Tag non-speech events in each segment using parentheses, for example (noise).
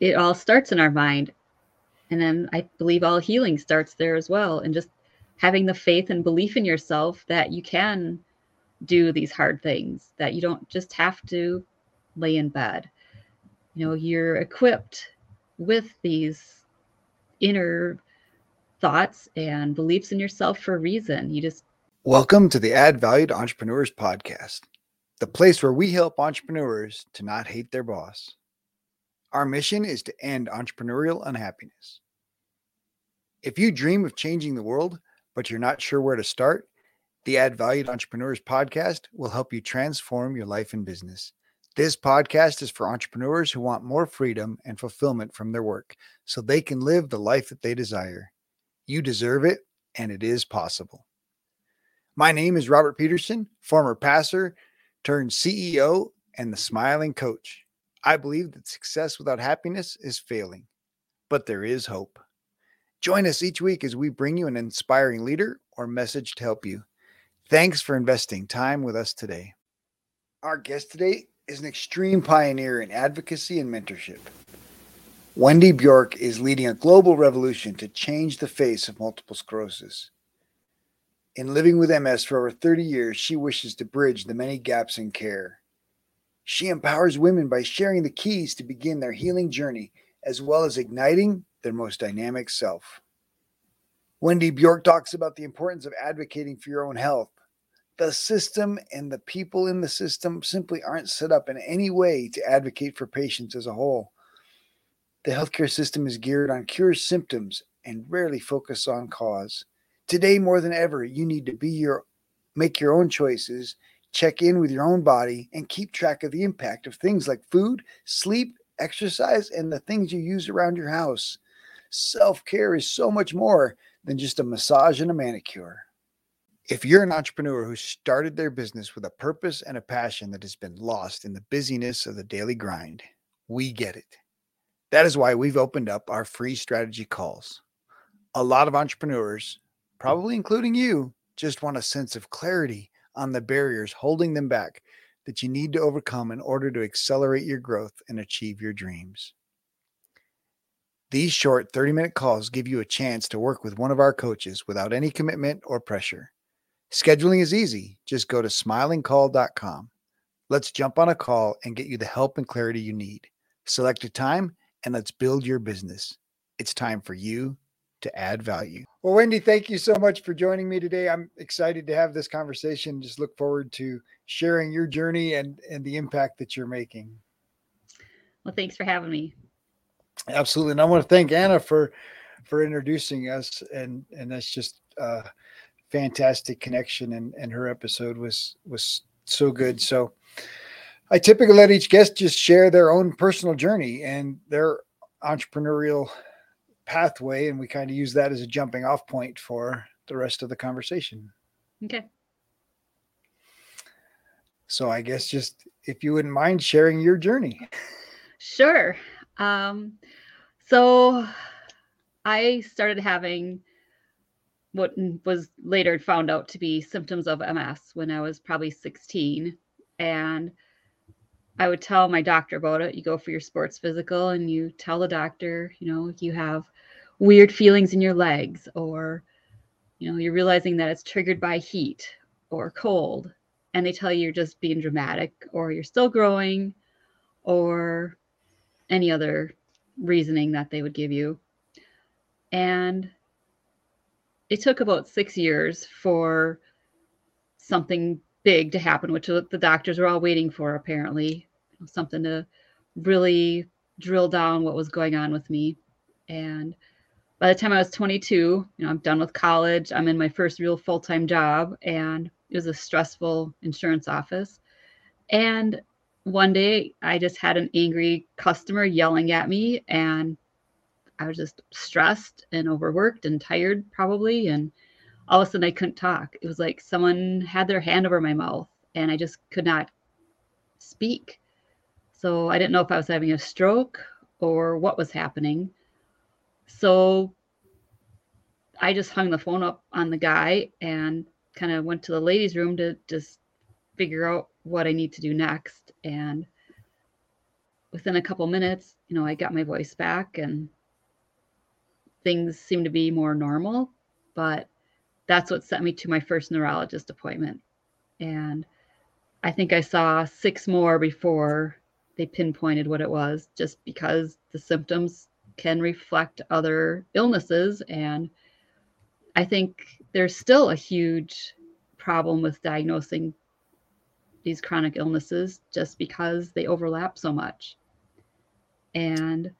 it all starts in our mind. And then I believe all healing starts there as well. And just having the faith and belief in yourself that you can do these hard things, that you don't just have to lay in bed. You know, you're equipped with these inner thoughts and beliefs in yourself for a reason. You just Welcome to the Add Value to Entrepreneurs podcast, the place where we help entrepreneurs to not hate their boss. Our mission is to end entrepreneurial unhappiness. If you dream of changing the world, but you're not sure where to start, the Add Value Entrepreneurs podcast will help you transform your life and business. This podcast is for entrepreneurs who want more freedom and fulfillment from their work so they can live the life that they desire. You deserve it, and it is possible. My name is Robert Peterson, former pastor turned CEO and the smiling coach. I believe that success without happiness is failing, but there is hope. Join us each week as we bring you an inspiring leader or message to help you. Thanks for investing time with us today. Our guest today is an extreme pioneer in advocacy and mentorship. Wendy Bjork is leading a global revolution to change the face of multiple sclerosis. In living with MS for over 30 years, she wishes to bridge the many gaps in care. She empowers women by sharing the keys to begin their healing journey, as well as igniting their most dynamic self. Wendy Bjork talks about the importance of advocating for your own health. The system and the people in the system simply aren't set up in any way to advocate for patients as a whole. The healthcare system is geared on cure symptoms and rarely focus on cause. Today more than ever, you need to be your make your own choices, check in with your own body and keep track of the impact of things like food, sleep, exercise and the things you use around your house. Self-care is so much more than just a massage and a manicure. If you're an entrepreneur who started their business with a purpose and a passion that has been lost in the busyness of the daily grind, we get it. That is why we've opened up our free strategy calls. A lot of entrepreneurs probably including you, just want a sense of clarity on the barriers holding them back that you need to overcome in order to accelerate your growth and achieve your dreams. These short 30 minute calls give you a chance to work with one of our coaches without any commitment or pressure. Scheduling is easy. Just go to smilingcoach.com. Let's jump on a call and get you the help and clarity you need. Select a time and let's build your business. It's time for you to add value. Well, Wendy, thank you so much for joining me today. I'm excited to have this conversation. Just look forward to sharing your journey and and the impact that you're making. Well, thanks for having me. Absolutely. And I want to thank Anna for for introducing us and and that's just a fantastic connection and and her episode was was so good. So I typically let each guest just share their own personal journey and their entrepreneurial pathway and we kind of use that as a jumping off point for the rest of the conversation. Okay. So I guess just if you wouldn't mind sharing your journey. Sure. Um, so I started having what was later found out to be symptoms of MS when I was probably 16. And I would tell my doctor about it. You go for your sports physical and you tell the doctor, you know, you have weird feelings in your legs or you know, you're realizing that it's triggered by heat or cold and they tell you you're just being dramatic or you're still growing or any other reasoning that they would give you. And it took about 6 years for something big to happen, which the doctors were all waiting for, apparently, something to really drill down what was going on with me. And by the time I was 22, you know, I'm done with college. I'm in my first real full time job, and it was a stressful insurance office. And one day I just had an angry customer yelling at me, and I was just stressed and overworked and tired, probably. And all of a sudden I couldn't talk. It was like someone had their hand over my mouth and I just could not speak. So I didn't know if I was having a stroke or what was happening. So I just hung the phone up on the guy and kind of went to the ladies' room to just figure out what I need to do next. And within a couple minutes, you know, I got my voice back and things seemed to be more normal. But that's what sent me to my first neurologist appointment. And I think I saw six more before they pinpointed what it was, just because the symptoms can reflect other illnesses. And I think there's still a huge problem with diagnosing these chronic illnesses just because they overlap so much. And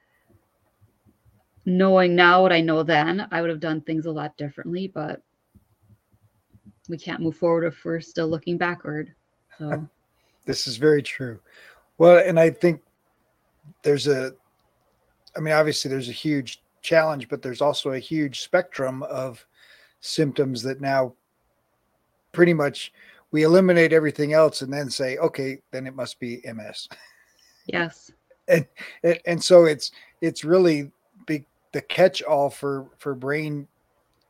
knowing now what I know then, I would have done things a lot differently, but we can't move forward if we're still looking backward. So (laughs) this is very true. Well, and I think there's a I mean obviously there's a huge challenge, but there's also a huge spectrum of symptoms that now pretty much we eliminate everything else and then say, okay, then it must be MS. Yes. (laughs) and, and and so it's it's really big the catch all for for brain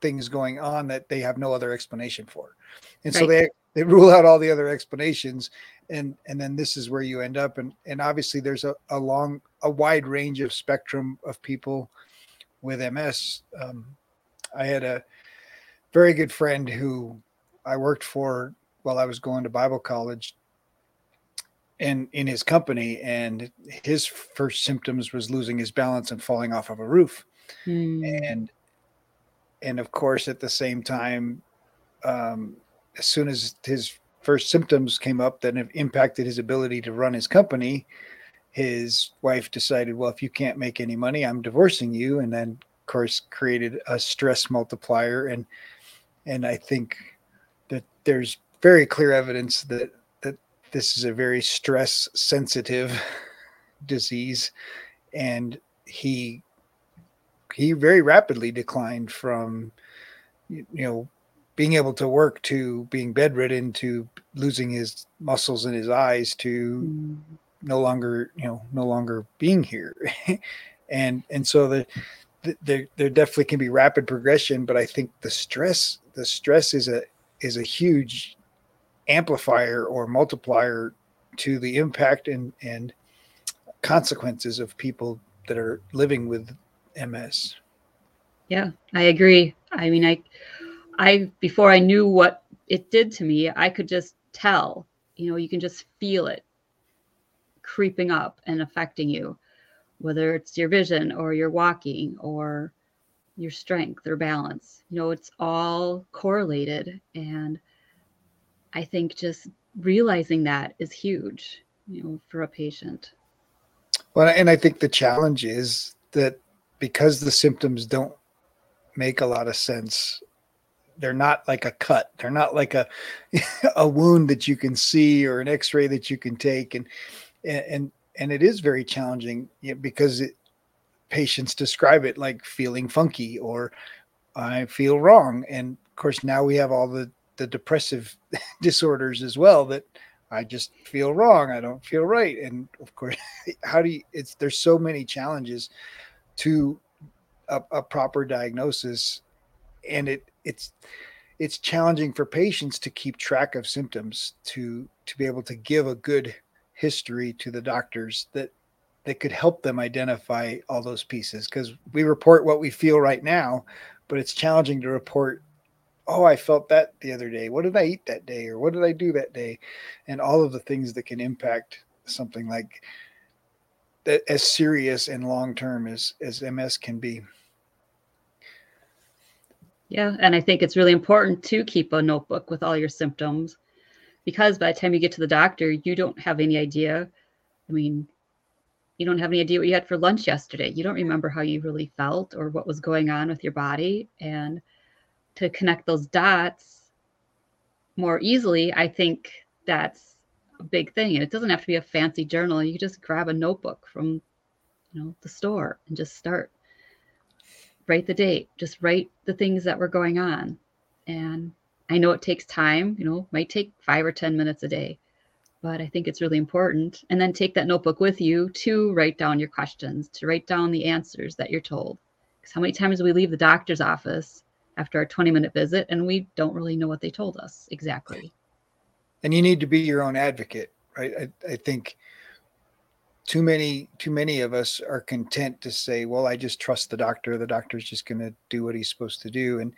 things going on that they have no other explanation for. And right. so they they rule out all the other explanations and and then this is where you end up and and obviously there's a, a long a wide range of spectrum of people with ms um, i had a very good friend who i worked for while i was going to bible college and in his company and his first symptoms was losing his balance and falling off of a roof mm. and and of course at the same time um, as soon as his first symptoms came up that have impacted his ability to run his company, his wife decided, well, if you can't make any money, I'm divorcing you. And then, of course, created a stress multiplier. And and I think that there's very clear evidence that that this is a very stress sensitive (laughs) disease, and he he very rapidly declined from you know being able to work to being bedridden to losing his muscles in his eyes to mm. No longer you know no longer being here. (laughs) And and so the, the there there definitely can be rapid progression but i think the stress the stress is a is a huge amplifier or multiplier to the impact and and consequences of people that are living with ms yeah i agree. I mean i I before I knew what it did to me, I could just tell. You know, you can just feel it creeping up and affecting you, whether it's your vision or your walking or your strength or balance. You know, it's all correlated. And I think just realizing that is huge, you know, for a patient. Well, and I think the challenge is that because the symptoms don't make a lot of sense they're not like a cut they're not like a (laughs) a wound that you can see or an x-ray that you can take and and and it is very challenging because it, patients describe it like feeling funky or i feel wrong. And of course now we have all the the depressive (laughs) disorders as well that i just feel wrong. I don't feel right. And of course (laughs) how do you it's there's so many challenges to a, a proper diagnosis. And it it's it's challenging for patients to keep track of symptoms to to be able to give a good history to the doctors that that could help them identify all those pieces. Because we report what we feel right now but it's challenging to report oh i felt that the other day. What did i eat that day? Or what did i do that day? And all of the things that can impact something like that as serious and long term as as ms can be. Yeah, and I think it's really important to keep a notebook with all your symptoms because by the time you get to the doctor, you don't have any idea. I mean, you don't have any idea what you had for lunch yesterday. You don't remember how you really felt or what was going on with your body. And to connect those dots more easily, I think that's a big thing. And it doesn't have to be a fancy journal. You just grab a notebook from, you know, the store and just start write the date, just write the things that were going on. And I know it takes time, you know, might take five or 10 minutes a day, but I think it's really important. And then take that notebook with you to write down your questions, to write down the answers that you're told. Because how many times do we leave the doctor's office after our 20 minute visit and we don't really know what they told us exactly? And you need to be your own advocate, right? I, I think too many too many of us are content to say well i just trust the doctor the doctor's just going to do what he's supposed to do and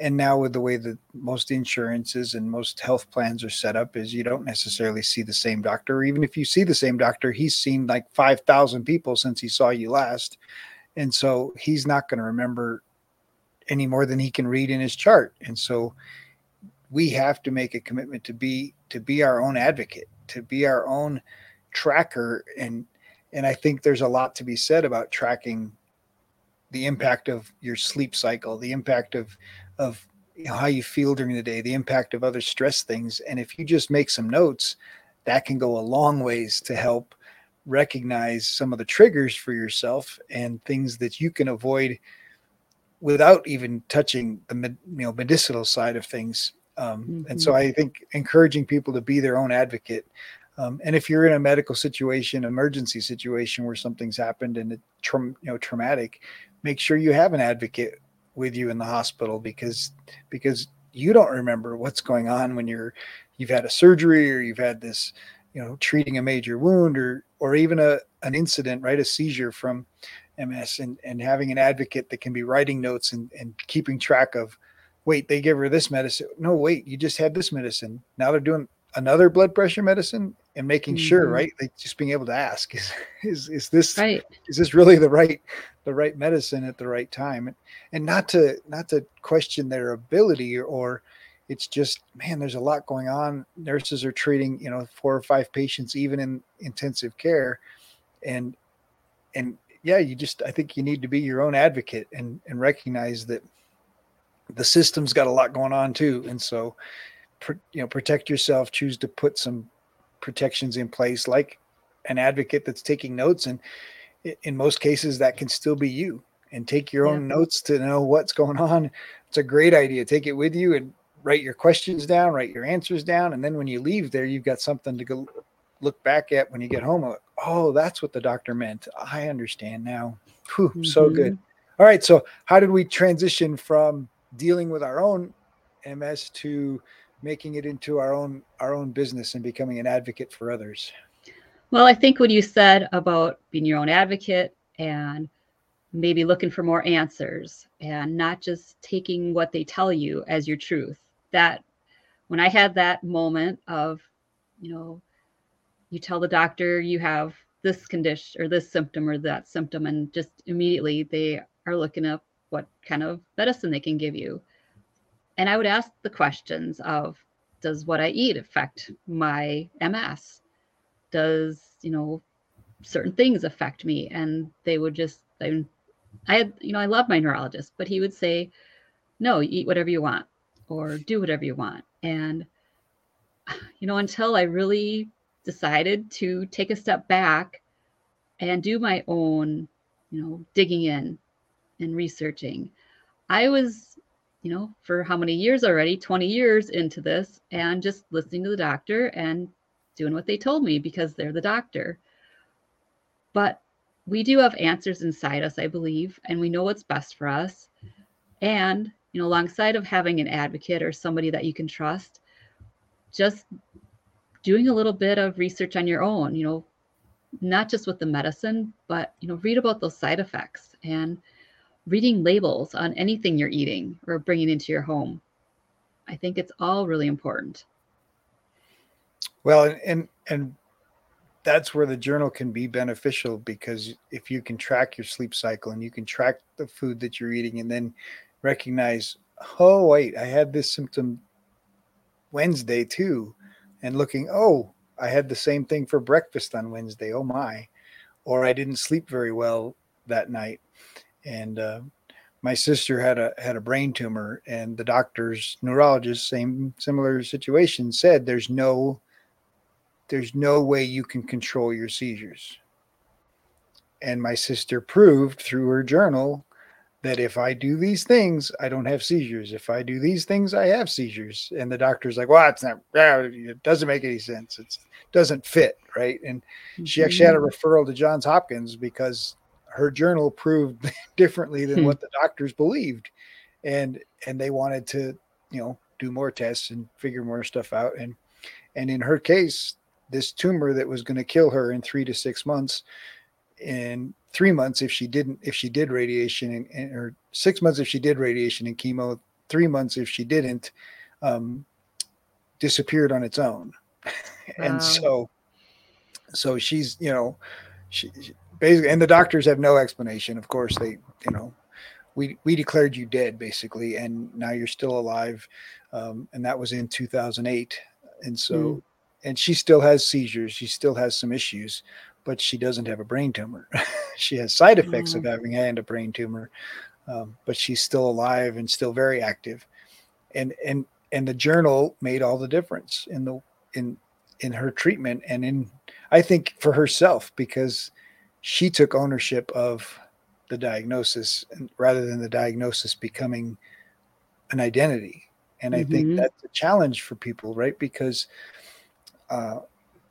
and now with the way that most insurances and most health plans are set up is you don't necessarily see the same doctor or even if you see the same doctor he's seen like 5000 people since he saw you last. And so he's not going to remember any more than he can read in his chart. And so we have to make a commitment to be to be our own advocate to be our own tracker. And and I think there's a lot to be said about tracking the impact of your sleep cycle, the impact of of you know, how you feel during the day, the impact of other stress things. And if you just make some notes, that can go a long ways to help recognize some of the triggers for yourself and things that you can avoid without even touching the you know medicinal side of things. Um, mm-hmm. And so I think encouraging people to be their own advocate um, and if you're in a medical situation, emergency situation where something's happened and it's tra- you know traumatic, make sure you have an advocate with you in the hospital because because you don't remember what's going on when you're you've had a surgery or you've had this you know treating a major wound or or even a an incident right? A seizure from ms and and having an advocate that can be writing notes and and keeping track of wait they give her this medicine. No wait you just had this medicine. Now they're doing another blood pressure medicine and making mm-hmm. sure right? Like just being able to ask is (laughs) is, is this right. is this really the right the right medicine at the right time? And, and not to not to question their ability or, or it's just man there's a lot going on. Nurses are treating you know four or five patients even in intensive care. And and yeah you just i think you need to be your own advocate and and recognize that the system's got a lot going on too. And so you know protect yourself choose to put some protections in place like an advocate that's taking notes and in most cases that can still be you. And take your yeah. own notes to know what's going on. It's a great idea. Take it with you and write your questions down write your answers down and then when you leave there you've got something to go look back at when you get home like, oh that's what the doctor meant. I understand now. Whew, mm-hmm. so good. All right so how did we transition from dealing with our own ms to making it into our own our own business and becoming an advocate for others. Well i think what you said about being your own advocate and maybe looking for more answers and not just taking what they tell you as your truth. That when i had that moment of you know you tell the doctor you have this condition or this symptom or that symptom and just immediately they are looking up what kind of medicine they can give you and I would ask the questions of does what I eat affect my MS? Does, you know, certain things affect me? And they would just, I, I had, you know, I love my neurologist, but he would say, no, eat whatever you want or do whatever you want. And, (sighs) you know, until I really decided to take a step back and do my own, you know, digging in and researching, I was you know, for how many years already, 20 years into this, and just listening to the doctor and doing what they told me because they're the doctor. But we do have answers inside us, I believe, and we know what's best for us. And, you know, alongside of having an advocate or somebody that you can trust, just doing a little bit of research on your own, you know, not just with the medicine, but, you know, read about those side effects and, reading labels on anything you're eating or bringing into your home. I think it's all really important. Well, and and that's where the journal can be beneficial because if you can track your sleep cycle and you can track the food that you're eating and then recognize, oh wait, I had this symptom Wednesday too, and looking, oh, I had the same thing for breakfast on Wednesday. Oh my, or I didn't sleep very well that night and uh, my sister had a had a brain tumor and the doctors neurologist same similar situation said there's no there's no way you can control your seizures. And my sister proved through her journal that if i do these things i don't have seizures. If i do these things i have seizures. And the doctor's like well it's not it doesn't make any sense. It doesn't fit right? And she actually had a mm-hmm. referral to johns hopkins because her journal proved (laughs) differently than hmm. what the doctors believed. And and they wanted to you know do more tests and figure more stuff out. And and in her case this tumor that was going to kill her in three to six months in three months if she didn't if she did radiation and, and or six months if she did radiation and chemo three months if she didn't um, disappeared on its own. (laughs) And so so she's you know she, she basically and the doctors have no explanation. Of course they you know we we declared you dead basically and now you're still alive. Um, and that was in 2008 and so mm. and she still has seizures. She still has some issues but she doesn't have a brain tumor. (laughs) She has side effects mm. of having had a brain tumor um, but she's still alive and still very active. And and and the journal made all the difference in the in in her treatment and in i think for herself because she took ownership of the diagnosis rather than the diagnosis becoming an identity and i mm-hmm. think that's a challenge for people right because uh,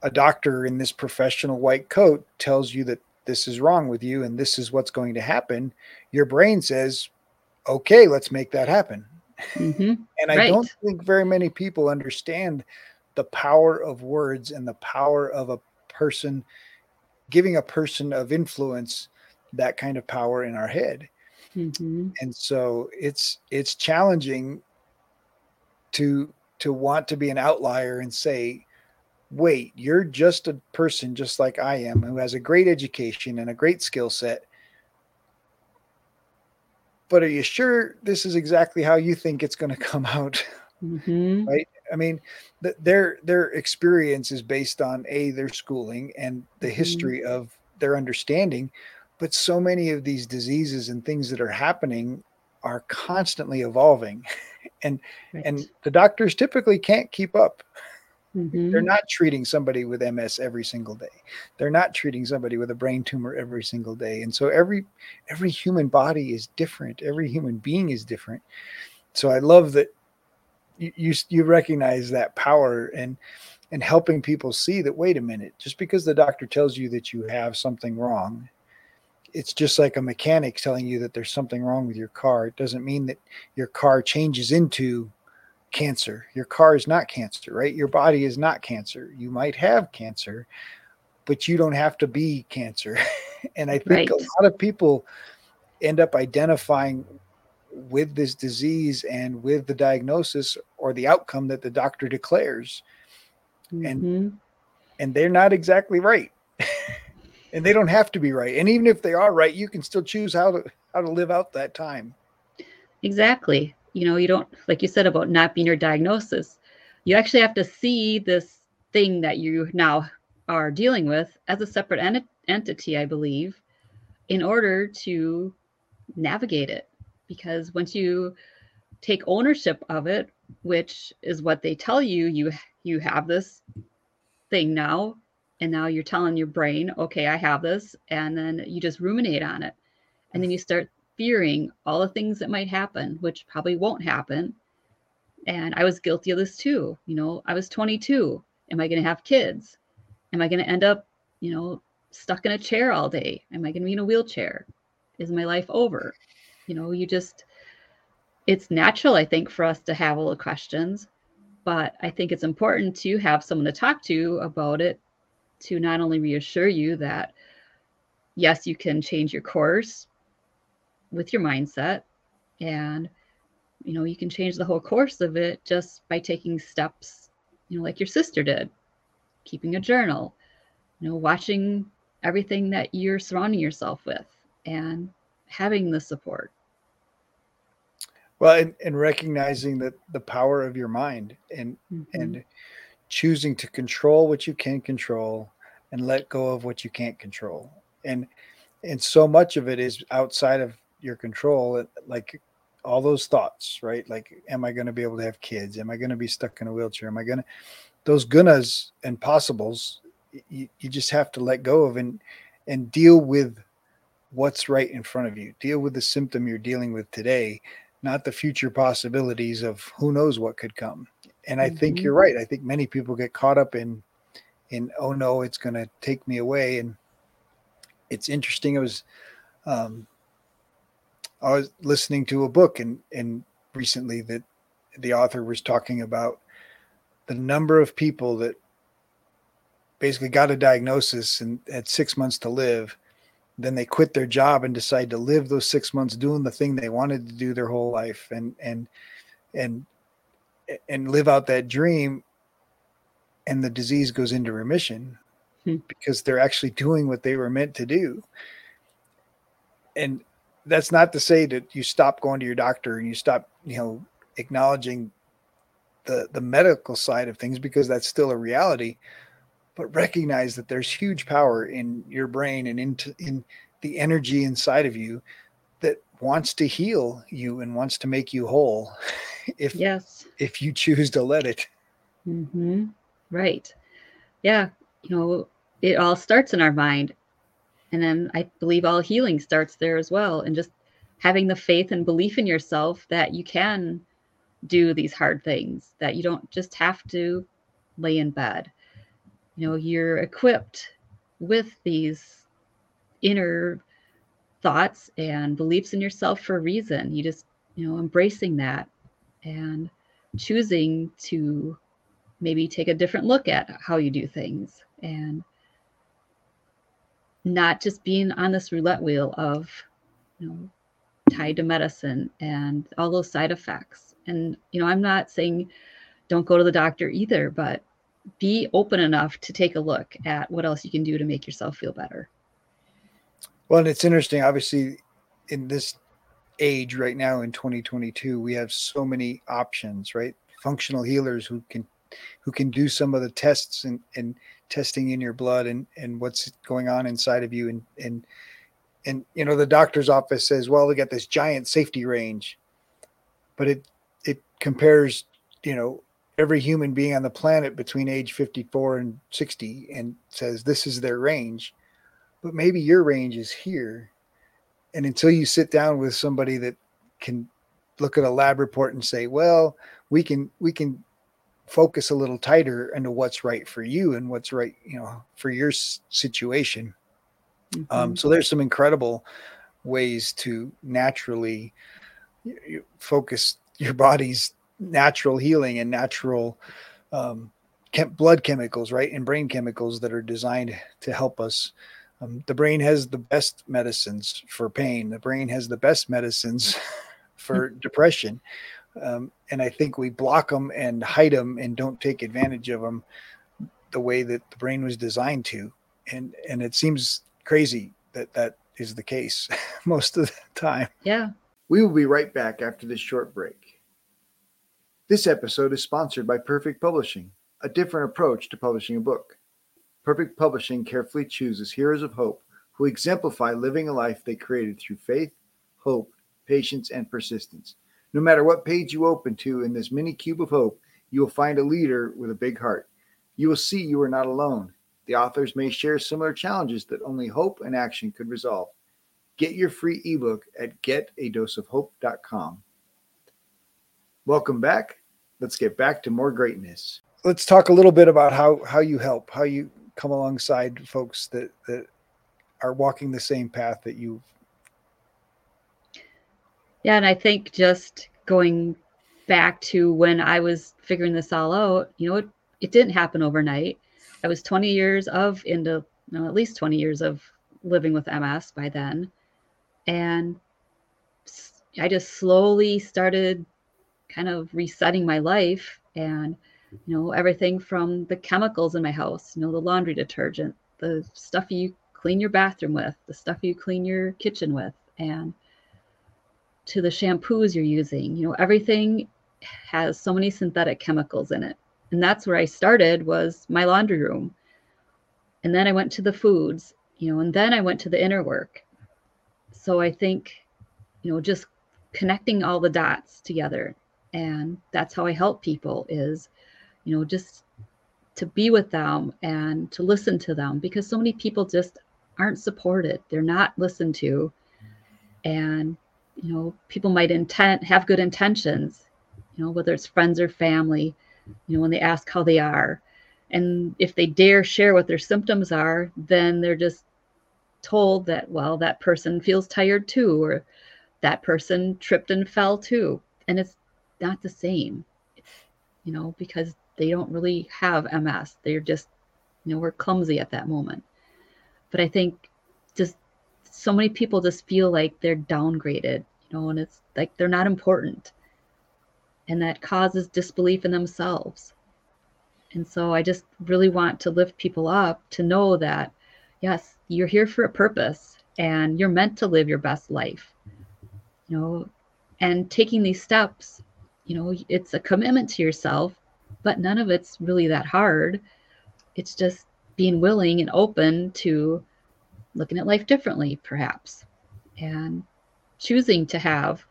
a doctor in this professional white coat tells you that this is wrong with you and this is what's going to happen your brain says okay let's make that happen mm-hmm. (laughs) and i right. don't think very many people understand the power of words and the power of a person giving a person of influence that kind of power in our head mm-hmm. and so it's it's challenging to to want to be an outlier and say wait you're just a person just like i am who has a great education and a great skill set but are you sure this is exactly how you think it's going (laughs) to come out mm-hmm. right i mean th- their their experience is based on a their schooling and the mm-hmm. history of their understanding but so many of these diseases and things that are happening are constantly evolving (laughs) and right. and the doctors typically can't keep up mm-hmm. they're not treating somebody with ms every single day they're not treating somebody with a brain tumor every single day and so every every human body is different every human being is different so i love that you you, you recognize that power and and helping people see that wait a minute just because the doctor tells you that you have something wrong it's just like a mechanic telling you that there's something wrong with your car. It doesn't mean that your car changes into cancer. Your car is not cancer, right? Your body is not cancer. You might have cancer, but you don't have to be cancer. (laughs) and I think right. a lot of people end up identifying with this disease and with the diagnosis or the outcome that the doctor declares. Mm-hmm. And and they're not exactly right (laughs) and they don't have to be right. And even if they are right, you can still choose how to how to live out that time. Exactly. You know, you don't like you said about not being your diagnosis. You actually have to see this thing that you now are dealing with as a separate ent- entity, I believe, in order to navigate it. Because once you take ownership of it, which is what they tell you, you you have this thing now and now you're telling your brain okay i have this and then you just ruminate on it. And then you start fearing all the things that might happen which probably won't happen. And i was guilty of this too you know i was 22 am i going to have kids? Am i going to end up you know stuck in a chair all day? Am i going to be in a wheelchair? Is my life over you know you just it's natural i think for us to have all the questions but i think it's important to have someone to talk to about it to not only reassure you that yes, you can change your course with your mindset and you know you can change the whole course of it just by taking steps you know like your sister did keeping a journal you know watching everything that you're surrounding yourself with and having the support well and, and recognizing that the power of your mind and mm-hmm. and choosing to control what you can control and let go of what you can't control. And and so much of it is outside of your control like all those thoughts right? Like am i going to be able to have kids? Am i going to be stuck in a wheelchair? Am i going to those gunas and possibles you, you just have to let go of and and deal with what's right in front of you. Deal with the symptom you're dealing with today not the future possibilities of who knows what could come and I mm-hmm. think you're right. I think many people get caught up in in oh no, it's going to take me away. And it's interesting. It was um, I was listening to a book and and recently that the author was talking about the number of people that basically got a diagnosis and had six months to live. Then they quit their job and decide to live those six months doing the thing they wanted to do their whole life and and and and live out that dream and the disease goes into remission hmm. because they're actually doing what they were meant to do and that's not to say that you stop going to your doctor and you stop you know acknowledging the the medical side of things because that's still a reality but recognize that there's huge power in your brain and into in the energy inside of you that wants to heal you and wants to make you whole (laughs) if yes. if you choose to let it. Mm-hmm. right. Yeah you know it all starts in our mind. And then i believe all healing starts there as well. And just having the faith and belief in yourself that you can do these hard things that you don't just have to lay in bed you know you're equipped with these inner thoughts and beliefs in yourself for a reason. You just you know embracing that and choosing to maybe take a different look at how you do things and not just being on this roulette wheel of you know tied to medicine and all those side effects. And you know i'm not saying don't go to the doctor either but be open enough to take a look at what else you can do to make yourself feel better. Well and it's interesting obviously in this age right now in 2022 we have so many options right? Functional healers who can who can do some of the tests and, and testing in your blood and and what's going on inside of you. And and and you know the doctor's office says well we got this giant safety range but it it compares you know every human being on the planet between age 54 and 60 and says this is their range but maybe your range is here and until you sit down with somebody that can look at a lab report and say well we can we can focus a little tighter into what's right for you and what's right you know for your situation um, mm-hmm. um, so there's some incredible ways to naturally focus your body's natural healing and natural um, chem- blood chemicals right and brain chemicals that are designed to help us um, the brain has the best medicines for pain. The brain has the best medicines (laughs) for depression. Um, and I think we block them and hide them and don't take advantage of them the way that the brain was designed to. And and it seems crazy that that is the case (laughs) most of the time. Yeah. We will be right back after this short break. This episode is sponsored by Perfect Publishing, a different approach to publishing a book. Perfect Publishing carefully chooses heroes of hope who exemplify living a life they created through faith, hope, patience, and persistence. No matter what page you open to in this mini cube of hope, you will find a leader with a big heart. You will see you are not alone. The authors may share similar challenges that only hope and action could resolve. Get your free ebook at getadoseofhope.com. Welcome back. Let's get back to more greatness. Let's talk a little bit about how how you help, how you come alongside folks that that are walking the same path that you. Yeah and i think just going back to when i was figuring this all out you know it, it didn't happen overnight. I was 20 years of into no, at least 20 years of living with ms by then. And i just slowly started kind of resetting my life and you know everything from the chemicals in my house you know the laundry detergent the stuff you clean your bathroom with the stuff you clean your kitchen with and to the shampoos you're using you know everything has so many synthetic chemicals in it. And that's where i started was my laundry room. And then i went to the foods you know and then i went to the inner work. So i think you know just connecting all the dots together and that's how i help people is you know, just to be with them and to listen to them because so many people just aren't supported. They're not listened to. And, you know, people might intent have good intentions, you know, whether it's friends or family, you know, when they ask how they are. And if they dare share what their symptoms are, then they're just told that, well, that person feels tired too, or that person tripped and fell too. And it's not the same, you know, because they don't really have MS. They're just You know, we're clumsy at that moment. But I think just so many people just feel like they're downgraded, you know, and it's like they're not important. And that causes disbelief in themselves. And so I just really want to lift people up to know that, yes, you're here for a purpose and you're meant to live your best life. You know, and taking these steps, you know, it's a commitment to yourself, but none of it's really that hard. It's just being willing and open to looking at life differently, perhaps, and choosing to have,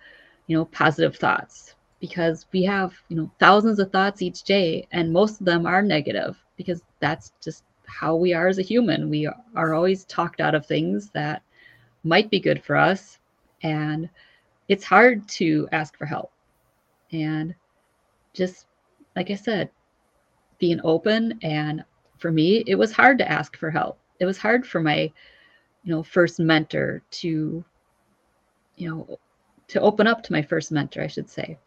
you know, positive thoughts because we have, you know, thousands of thoughts each day, and most of them are negative because that's just how we are as a human. We are always talked out of things that might be good for us. And it's hard to ask for help. And just like I said, being open. And for me, it was hard to ask for help. It was hard for my, you know, first mentor to, you know, to open up to my first mentor, I should say.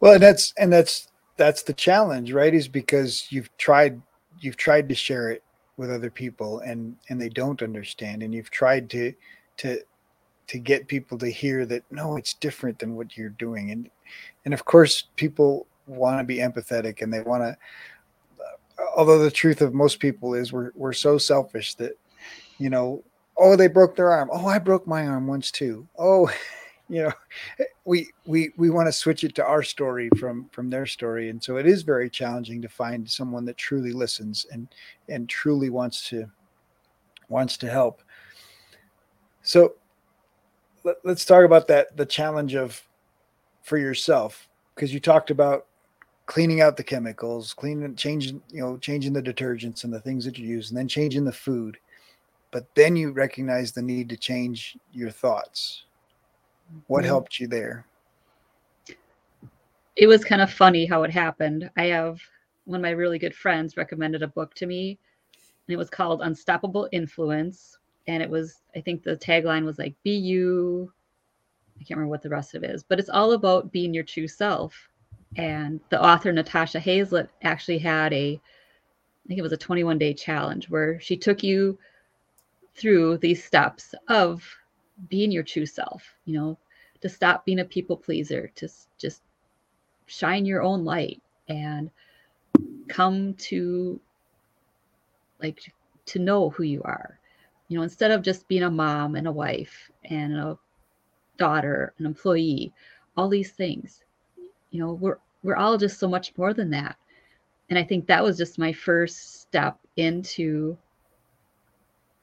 Well, and that's and that's that's the challenge, right? Is because you've tried you've tried to share it with other people and and they don't understand and you've tried to to to get people to hear that no it's different than what you're doing. And and of course people want to be empathetic and they want to uh, although the truth of most people is we're we're so selfish that you know oh they broke their arm. Oh i broke my arm once too. Oh (laughs) you know we we we want to switch it to our story from from their story. And so it is very challenging to find someone that truly listens and and truly wants to wants to help. So let, us talk about that the challenge of for yourself because you talked about cleaning out the chemicals cleaning changing you know changing the detergents and the things that you use and then changing the food but then you recognize the need to change your thoughts what mm-hmm. helped you there? It was kind of funny how it happened. I have one of my really good friends recommended a book to me, and it was called Unstoppable Influence. And it was, I think the tagline was like, be you. I can't remember what the rest of it is, but it's all about being your true self. And the author, Natasha Hazlett, actually had a, I think it was a 21 day challenge where she took you through these steps of being your true self, you know, to stop being a people pleaser, to just shine your own light and come to like to know who you are. You know, instead of just being a mom and a wife and a daughter, an employee, all these things. You know, we're we're all just so much more than that. And I think that was just my first step into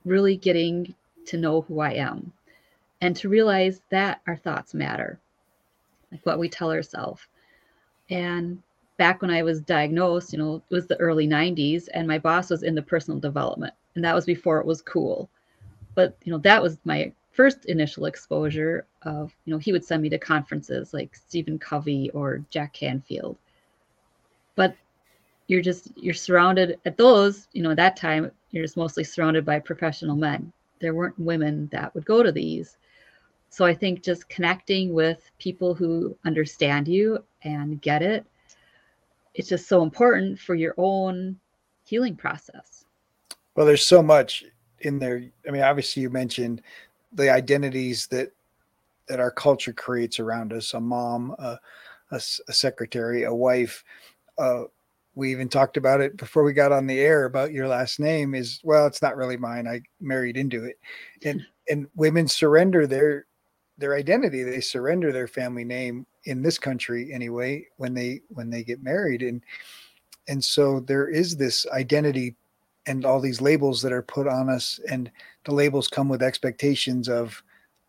really getting to know who I am and to realize that our thoughts matter, like what we tell ourselves. And back when I was diagnosed, you know, it was the early 90s, and my boss was in the personal development, and that was before it was cool. But, you know, that was my first initial exposure of, you know, he would send me to conferences like Stephen Covey or Jack Canfield. But you're just, you're surrounded at those, you know, at that time, you're just mostly surrounded by professional men. There weren't women that would go to these. So I think just connecting with people who understand you and get it, it's just so important for your own healing process. Well, there's so much in there. I mean, obviously you mentioned the identities that that our culture creates around us, a mom, a, a, a secretary, a wife, uh, we even talked about it before we got on the air about your last name is well it's not really mine. I married into it. And (laughs) and women surrender their their identity. They surrender their family name in this country anyway when they when they get married. And and so there is this identity and all these labels that are put on us and the labels come with expectations of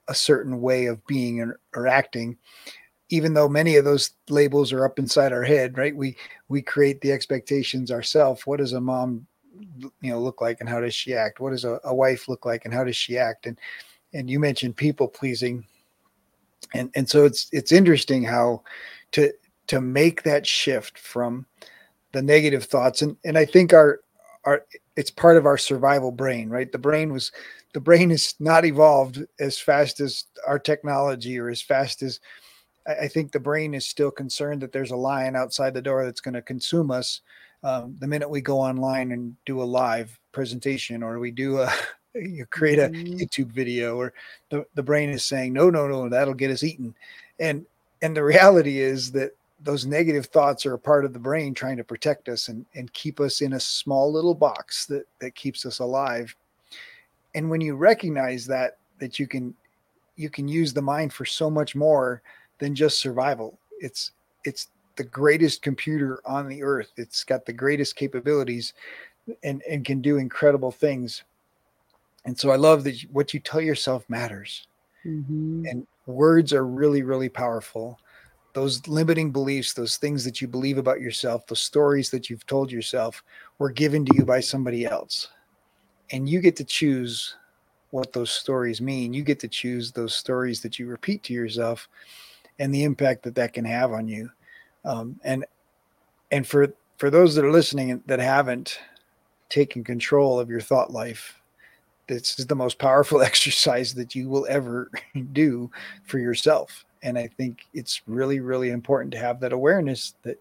a certain way of being or, or acting. Even though many of those labels are up inside our head right? We we create the expectations ourselves what does a mom you know look like and how does she act? What does a, a wife look like and how does she act? And and you mentioned people pleasing. And and so it's it's interesting how to to make that shift from the negative thoughts. And and i think our our it's part of our survival brain right the brain was the brain is not evolved as fast as our technology or as fast as I think the brain is still concerned that there's a lion outside the door that's going to consume us um, the minute we go online and do a live presentation or we do a (laughs) you create a mm-hmm. youtube video or the, the brain is saying no no no that'll get us eaten and and the reality is that those negative thoughts are a part of the brain trying to protect us and, and keep us in a small little box that that keeps us alive and when you recognize that that you can you can use the mind for so much more than just survival it's it's the greatest computer on the earth. It's got the greatest capabilities and, and can do incredible things. And so I love that what you tell yourself matters. Mm-hmm. And words are really, really powerful. Those limiting beliefs, those things that you believe about yourself, the stories that you've told yourself were given to you by somebody else. And you get to choose what those stories mean. You get to choose those stories that you repeat to yourself and the impact that that can have on you. Um, and and for for those that are listening that haven't taken control of your thought life, this is the most powerful (laughs) exercise that you will ever (laughs) do for yourself. And I think it's really, really important to have that awareness that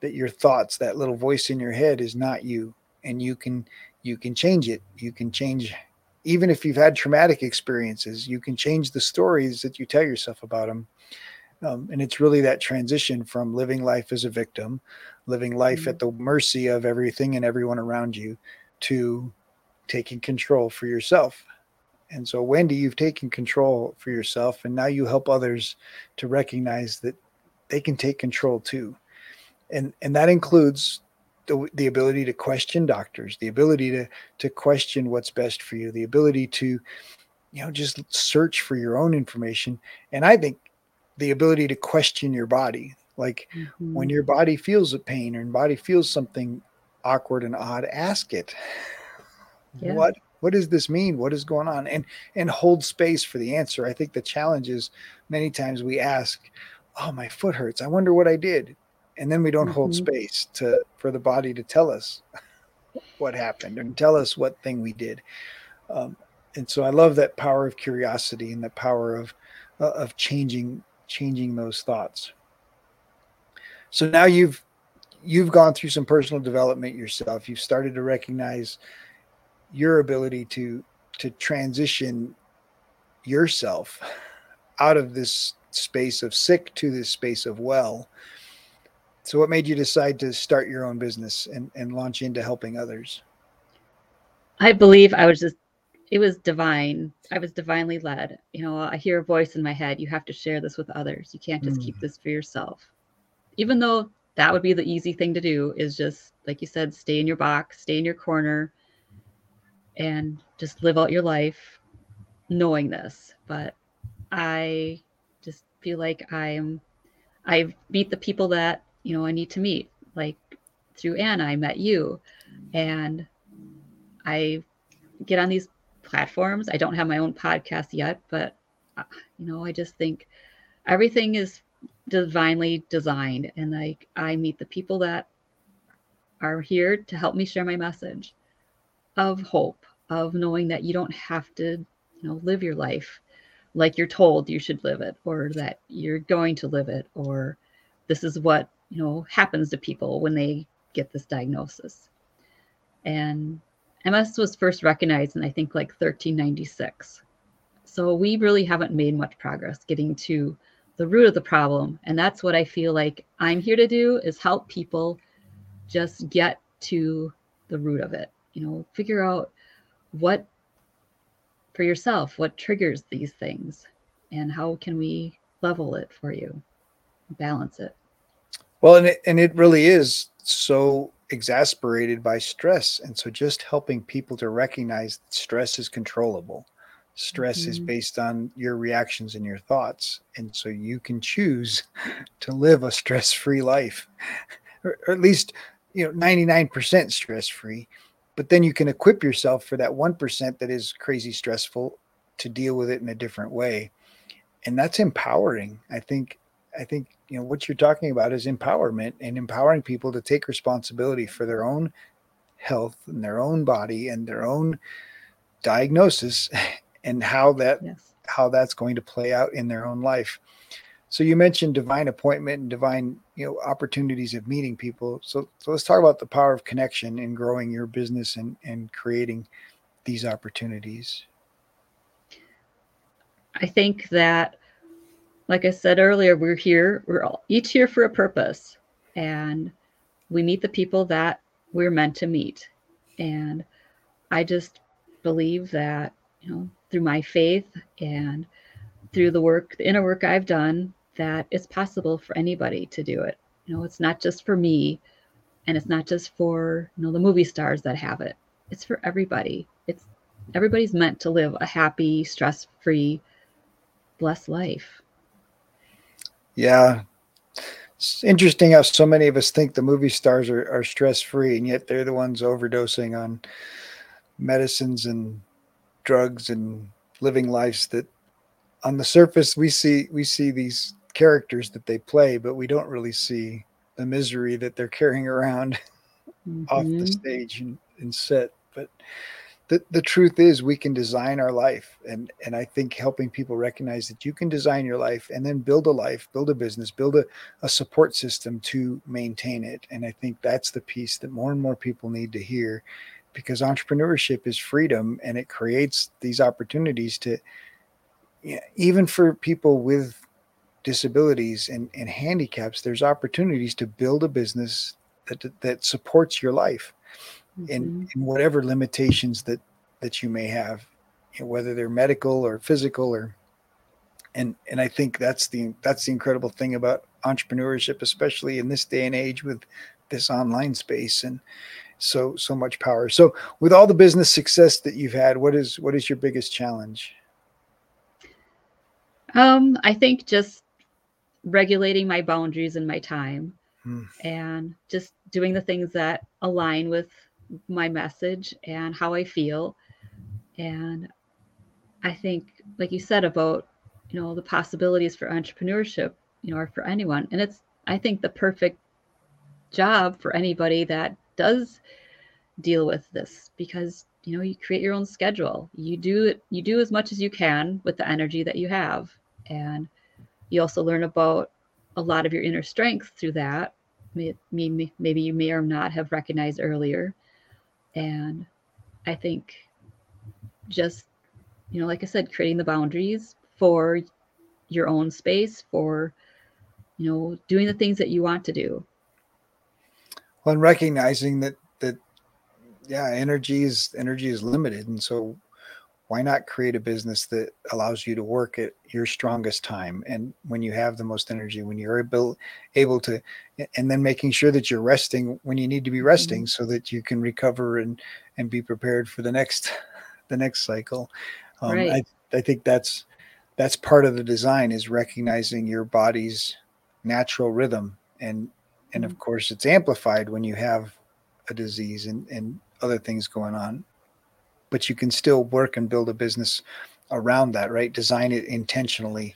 that your thoughts, that little voice in your head, is not you, and you can you can change it. You can change even if you've had traumatic experiences, you can change the stories that you tell yourself about them um, and it's really that transition from living life as a victim, living life mm-hmm. at the mercy of everything and everyone around you, to taking control for yourself. And so, Wendy, you've taken control for yourself, and now you help others to recognize that they can take control too. And, and that includes the, the ability to question doctors, the ability to, to question what's best for you, the ability to, you know, just search for your own information. And I think the ability to question your body. Like mm-hmm. when your body feels a pain or your body feels something awkward and odd, ask it. Yeah. What what does this mean? What is going on? And and hold space for the answer. I think the challenge is many times we ask, "Oh, my foot hurts. I wonder what I did," and then we don't mm-hmm. hold space to for the body to tell us (laughs) what happened and tell us what thing we did. Um, and so I love that power of curiosity and the power of uh, of changing changing those thoughts. So now you've you've gone through some personal development yourself. You've started to recognize your ability to to transition yourself out of this space of sick to this space of well. So what made you decide to start your own business and, and launch into helping others? I believe I was just it was divine. I was divinely led. You know, I hear a voice in my head, you have to share this with others. You can't just mm. keep this for yourself. Even though that would be the easy thing to do is just like you said, stay in your box, stay in your corner and just live out your life knowing this. But I just feel like I'm I meet the people that, you know, I need to meet. Like through Anna, I met you and I get on these platforms. I don't have my own podcast yet, but uh, you know, I just think everything is divinely designed and like I meet the people that are here to help me share my message of hope, of knowing that you don't have to, you know, live your life like you're told you should live it or that you're going to live it or this is what, you know, happens to people when they get this diagnosis. And MS was first recognized in I think like 1396. So we really haven't made much progress getting to the root of the problem. And that's what I feel like I'm here to do is help people just get to the root of it. You know, figure out what for yourself, what triggers these things and how can we level it for you, balance it. Well, and it, and it really is so exasperated by stress. And so just helping people to recognize that stress is controllable. Stress mm-hmm. is based on your reactions and your thoughts. And so you can choose (laughs) to live a stress free life, (laughs) or, or at least, you know, 99% stress free. But then you can equip yourself for that 1% that is crazy stressful to deal with it in a different way. And that's empowering. I think I think you know what you're talking about is empowerment and empowering people to take responsibility for their own health and their own body and their own diagnosis (laughs) and how that yes. how that's going to play out in their own life. so you mentioned divine appointment and divine you know opportunities of meeting people. So so let's talk about the power of connection in growing your business and and creating these opportunities. I think that like i said earlier we're here we're all each here for a purpose and we meet the people that we're meant to meet. And i just believe that you know through my faith and through the work the inner work i've done that it's possible for anybody to do it. You know, it's not just for me and it's not just for, you know, the movie stars that have it. It's for everybody. It's everybody's meant to live a happy, stress-free, blessed life. Yeah. It's interesting how so many of us think the movie stars are, are stress-free and yet they're the ones overdosing on medicines and drugs and living lives that on the surface we see we see these characters that they play, but we don't really see the misery that they're carrying around mm-hmm. (laughs) off the mm-hmm. stage and, and set. But the, the truth is we can design our life and and i think helping people recognize that you can design your life and then build a life build a business build a, a support system to maintain it and i think that's the piece that more and more people need to hear because entrepreneurship is freedom and it creates these opportunities to you know, even for people with disabilities and, and handicaps, there's opportunities to build a business that that supports your life mm-hmm. in, in whatever limitations that that you may have, you know, whether they're medical or physical or and and I think that's the that's the incredible thing about entrepreneurship, especially in this day and age with this online space and so so much power. So with all the business success that you've had, what is what is your biggest challenge? Um, I think just regulating my boundaries and my time hmm. and just doing the things that align with my message and how I feel. And I think, like you said, about, you know, the possibilities for entrepreneurship, you know, or for anyone. And it's, I think, the perfect job for anybody that does deal with this because you know you create your own schedule you do it you do as much as you can with the energy that you have and you also learn about a lot of your inner strength through that. Maybe, you may or not have recognized earlier. And I think just, you know, like I said, creating the boundaries for your own space, for, you know, doing the things that you want to do. Well, and recognizing that, that, yeah, energy is energy is limited. And so why not create a business that allows you to work at your strongest time and when you have the most energy when you're able able to and then making sure that you're resting when you need to be resting mm-hmm. so that you can recover and and be prepared for the next (laughs) the next cycle um, right. I, I think that's that's part of the design is recognizing your body's natural rhythm and and of mm-hmm. course it's amplified when you have a disease and and other things going on but you can still work and build a business around that, right? Design it intentionally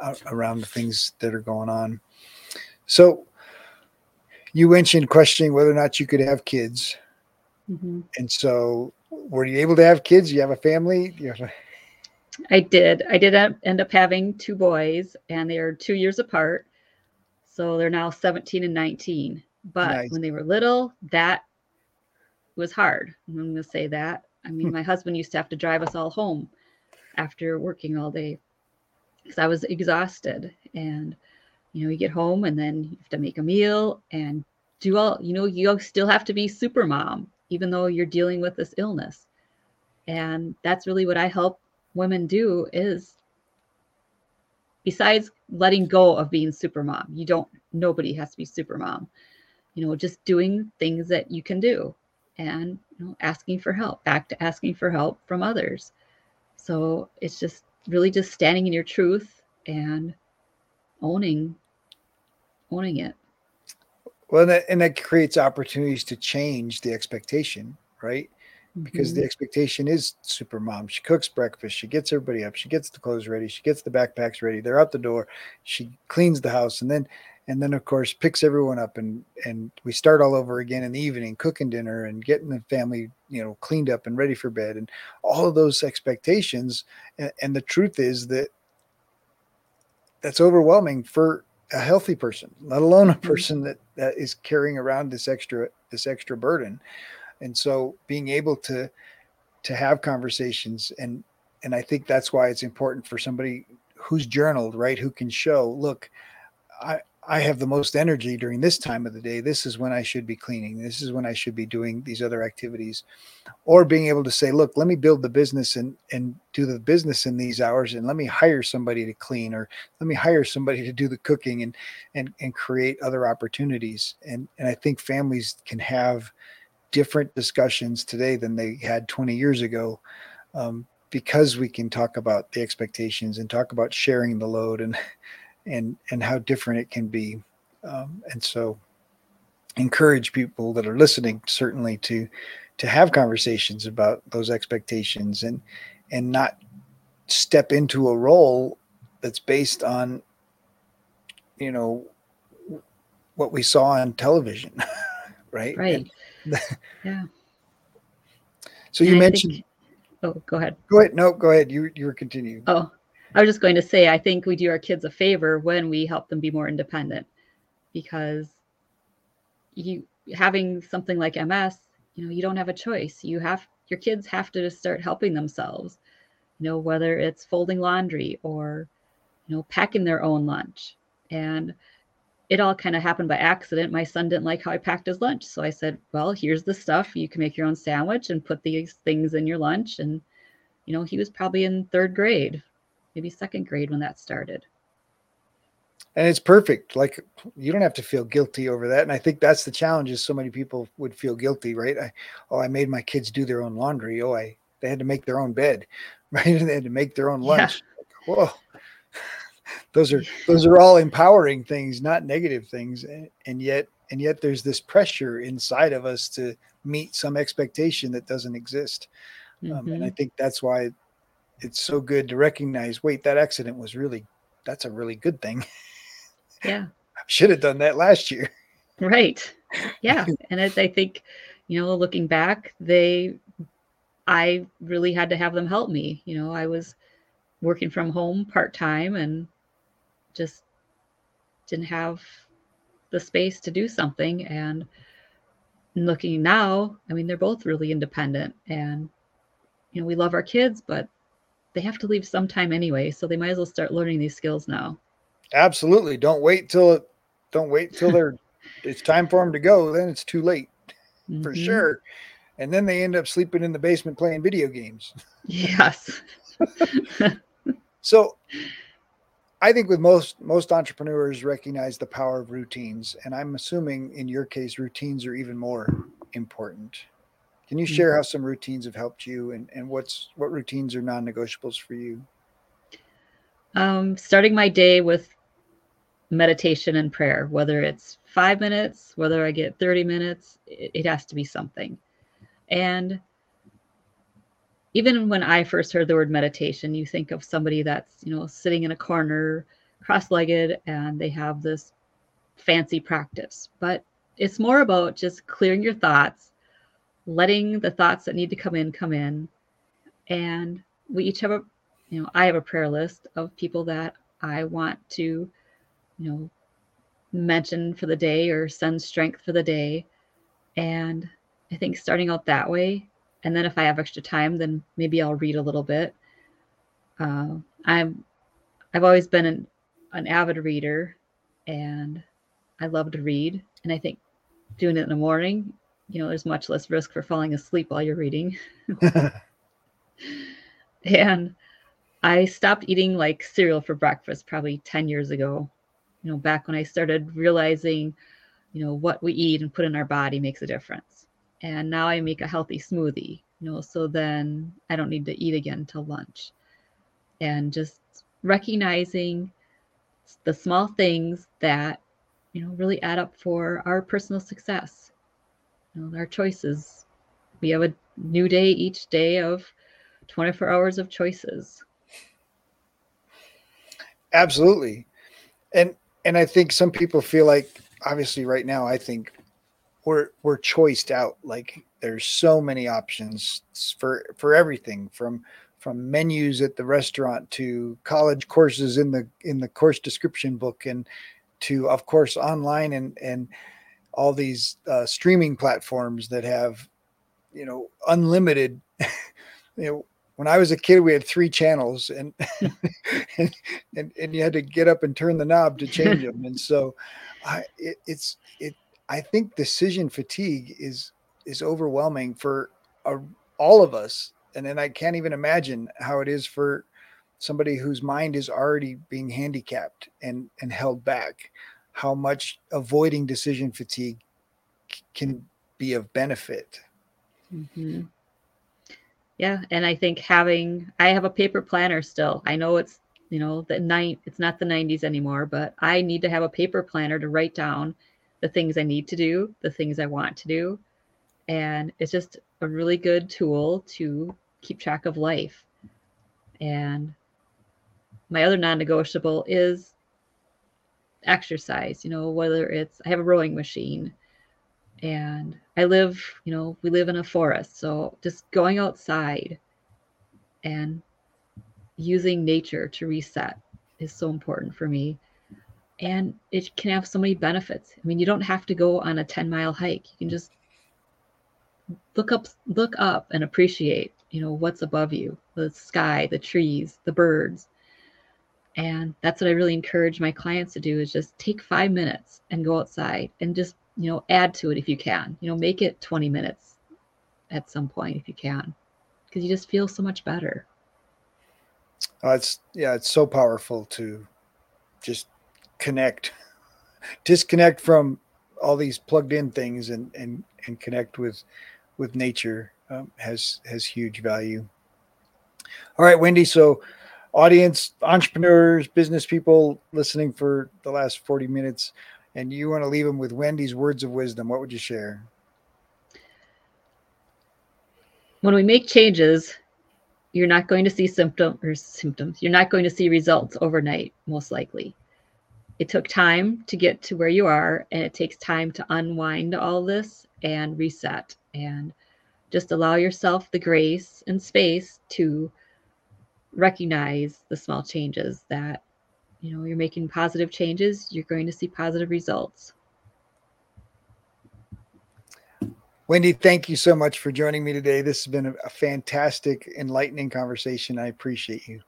uh, around the things that are going on. So you mentioned questioning whether or not you could have kids. Mm-hmm. And so were you able to have kids? You have a family? You have a- I did. I did end up having two boys and they're two years apart. So they're now 17 and 19. But nice. when they were little, that was hard. I'm going to say that. I mean, my husband used to have to drive us all home after working all day because I was exhausted. And, you know, you get home and then you have to make a meal and do all, you know, you still have to be super mom, even though you're dealing with this illness. And that's really what I help women do is besides letting go of being super mom, you don't, nobody has to be super mom, you know, just doing things that you can do and you know, asking for help, back to asking for help from others. So it's just really just standing in your truth and owning owning it. Well, and that, and that creates opportunities to change the expectation, right? Because mm-hmm. the expectation is super mom. She cooks breakfast. She gets everybody up. She gets the clothes ready. She gets the backpacks ready. They're out the door. She cleans the house, and then and then of course picks everyone up and and we start all over again in the evening cooking dinner and getting the family you know cleaned up and ready for bed and all of those expectations and, and the truth is that that's overwhelming for a healthy person, let alone a Mhm. person that, that is carrying around this extra this extra burden. And so being able to to have conversations and and I think that's why it's important for somebody who's journaled, right? Who can show, look, I I have the most energy during this time of the day. This is when I should be cleaning. This is when I should be doing these other activities. Or being able to say, look, let me build the business and and do the business in these hours and let me hire somebody to clean or let me hire somebody to do the cooking and and and create other opportunities. And and I think families can have different discussions today than they had 20 years ago. Um, because we can talk about the expectations and talk about sharing the load and (laughs) and and how different it can be um, and so encourage people that are listening certainly to to have conversations about those expectations and and not step into a role that's based on you know what we saw on television (laughs) right Right. And- (laughs) Yeah. so you And mentioned think- oh, go ahead. go ahead no go ahead you you were continuing Oh, I was just going to say, I think we do our kids a favor when we help them be more independent because you having something like MS, you know, you don't have a choice. You have your kids have to just start helping themselves, you know, whether it's folding laundry or, you know, packing their own lunch. And it all kind of happened by accident. My son didn't like how I packed his lunch. So I said, well, here's the stuff. You can make your own sandwich and put these things in your lunch. And, you know, he was probably in third grade maybe second grade when that started. and it's perfect. Like you don't have to feel guilty over that. And i think that's the challenge is so many people would feel guilty right? I, oh i made my kids do their own laundry. Oh i they had to make their own bed (laughs) right? And they had to make their own Yeah. lunch like, whoa. (laughs) Those are those are all empowering things not negative things. And, and yet and yet there's this pressure inside of us to meet some expectation that doesn't exist. Um, and i Mhm. think that's why it's so good to recognize wait that accident was really that's a really good thing (laughs) Yeah, I should have done that last year. right. (laughs) Yeah, and it, I think, you know, looking back, they, I really had to have them help me. You know, I was working from home part time and just didn't have the space to do something. And looking now, I mean, they're both really independent, and you know, we love our kids, but they have to leave sometime anyway, so they might as well start learning these skills now. Absolutely. Don't wait till it don't wait till they're (laughs) it's time for them to go. Then it's too late for Mhm. sure. And then they end up sleeping in the basement playing video games. Yes. So I think with most most entrepreneurs recognize the power of routines. And I'm assuming in your case, routines are even more important. Can you share how some routines have helped you and, and what's what routines are non-negotiables for you? Um, starting my day with meditation and prayer, whether it's five minutes, whether I get 30 minutes, it, it has to be something. And even when I first heard the word meditation, you think of somebody that's, you know, sitting in a corner, cross legged, and they have this fancy practice. But it's more about just clearing your thoughts, letting the thoughts that need to come in come in. And we each have a you know, I have a prayer list of people that I want to, you know, mention for the day or send strength for the day. And I think starting out that way, and then if I have extra time, then maybe I'll read a little bit. Uh, I'm, I've always been an, an avid reader, and I love to read. And I think doing it in the morning, you know, there's much less risk for falling asleep while you're reading. (laughs) and I stopped eating like cereal for breakfast probably 10 years ago. You know, back when I started realizing, you know, what we eat and put in our body makes a difference. And now I make a healthy smoothie, you know, so then I don't need to eat again till lunch. And just recognizing the small things that, you know, really add up for our personal success. Know, our choices. We have a new day each day of 24 hours of choices. Absolutely. And and I think some people feel like obviously right now I think we're we're choiced out like there's so many options for for everything from from menus at the restaurant to college courses in the in the course description book and to of course online and and all these uh, streaming platforms that have you know unlimited (laughs) you know when I was a kid, we had three channels, and (laughs) and, and, and you had to get up and turn the knob to change them. And so, I it, it's it. I think decision fatigue is is overwhelming for a, all of us, and then I can't even imagine how it is for somebody whose mind is already being handicapped and and held back. How much avoiding decision fatigue can be of benefit. Mm-hmm. Yeah and i think having i have a paper planner still. I know it's you know the night it's not the 90s anymore but i need to have a paper planner to write down the things i need to do the things i want to do. And it's just a really good tool to keep track of life. And my other non-negotiable is exercise you know whether it's i have a rowing machine and I live, you know, we live in a forest. So just going outside and using nature to reset is so important for me. And it can have so many benefits. I mean, you don't have to go on a 10 mile hike. You can just look up look up and appreciate, you know, what's above you, the sky, the trees, the birds. And that's what I really encourage my clients to do is just take 5 minutes and go outside and just you know add to it if you can. You know make it 20 minutes at some point if you can because you just feel so much better. Uh, it's yeah it's so powerful to just connect (laughs) disconnect from all these plugged in things and and and connect with with nature um, has has huge value. All right wendy so audience entrepreneurs business people listening for the last 40 minutes and you want to leave them with Wendy's words of wisdom, what would you share? When we make changes, you're not going to see symptom or symptoms. You're not going to see results overnight, most likely. It took time to get to where you are, and it takes time to unwind all this and reset and just allow yourself the grace and space to recognize the small changes that you know you're making positive changes you're going to see positive results. Wendy thank you so much for joining me today. This has been a, a fantastic enlightening conversation. I appreciate you.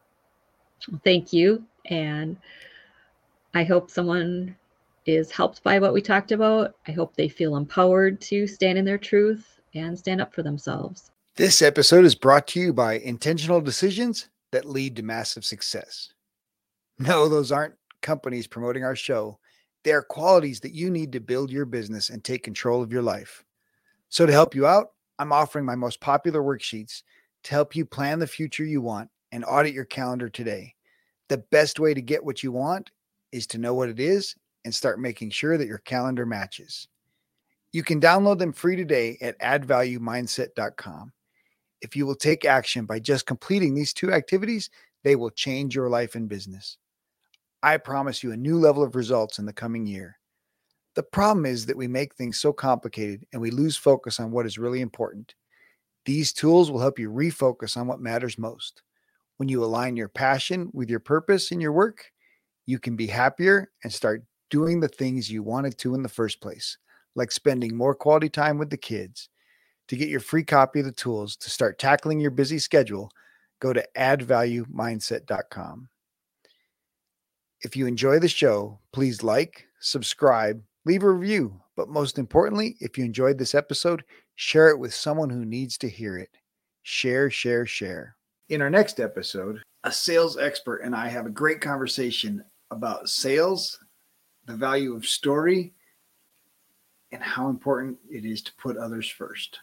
Thank you and i hope someone is helped by what we talked about. I hope they feel empowered to stand in their truth and stand up for themselves. This episode is brought to you by intentional decisions that lead to massive success no, those aren't companies promoting our show. They are qualities that you need to build your business and take control of your life. So, to help you out, I'm offering my most popular worksheets to help you plan the future you want and audit your calendar today. The best way to get what you want is to know what it is and start making sure that your calendar matches. You can download them free today at addvaluemindset.com. If you will take action by just completing these two activities, they will change your life and business. I promise you a new level of results in the coming year. The problem is that we make things so complicated and we lose focus on what is really important. These tools will help you refocus on what matters most. When you align your passion with your purpose in your work, you can be happier and start doing the things you wanted to in the first place, like spending more quality time with the kids. To get your free copy of the tools to start tackling your busy schedule, go to addvaluemindset.com. If you enjoy the show, please like, subscribe, leave a review. But most importantly, if you enjoyed this episode, share it with someone who needs to hear it. Share, share, share. In our next episode, a sales expert and I have a great conversation about sales, the value of story, and how important it is to put others first.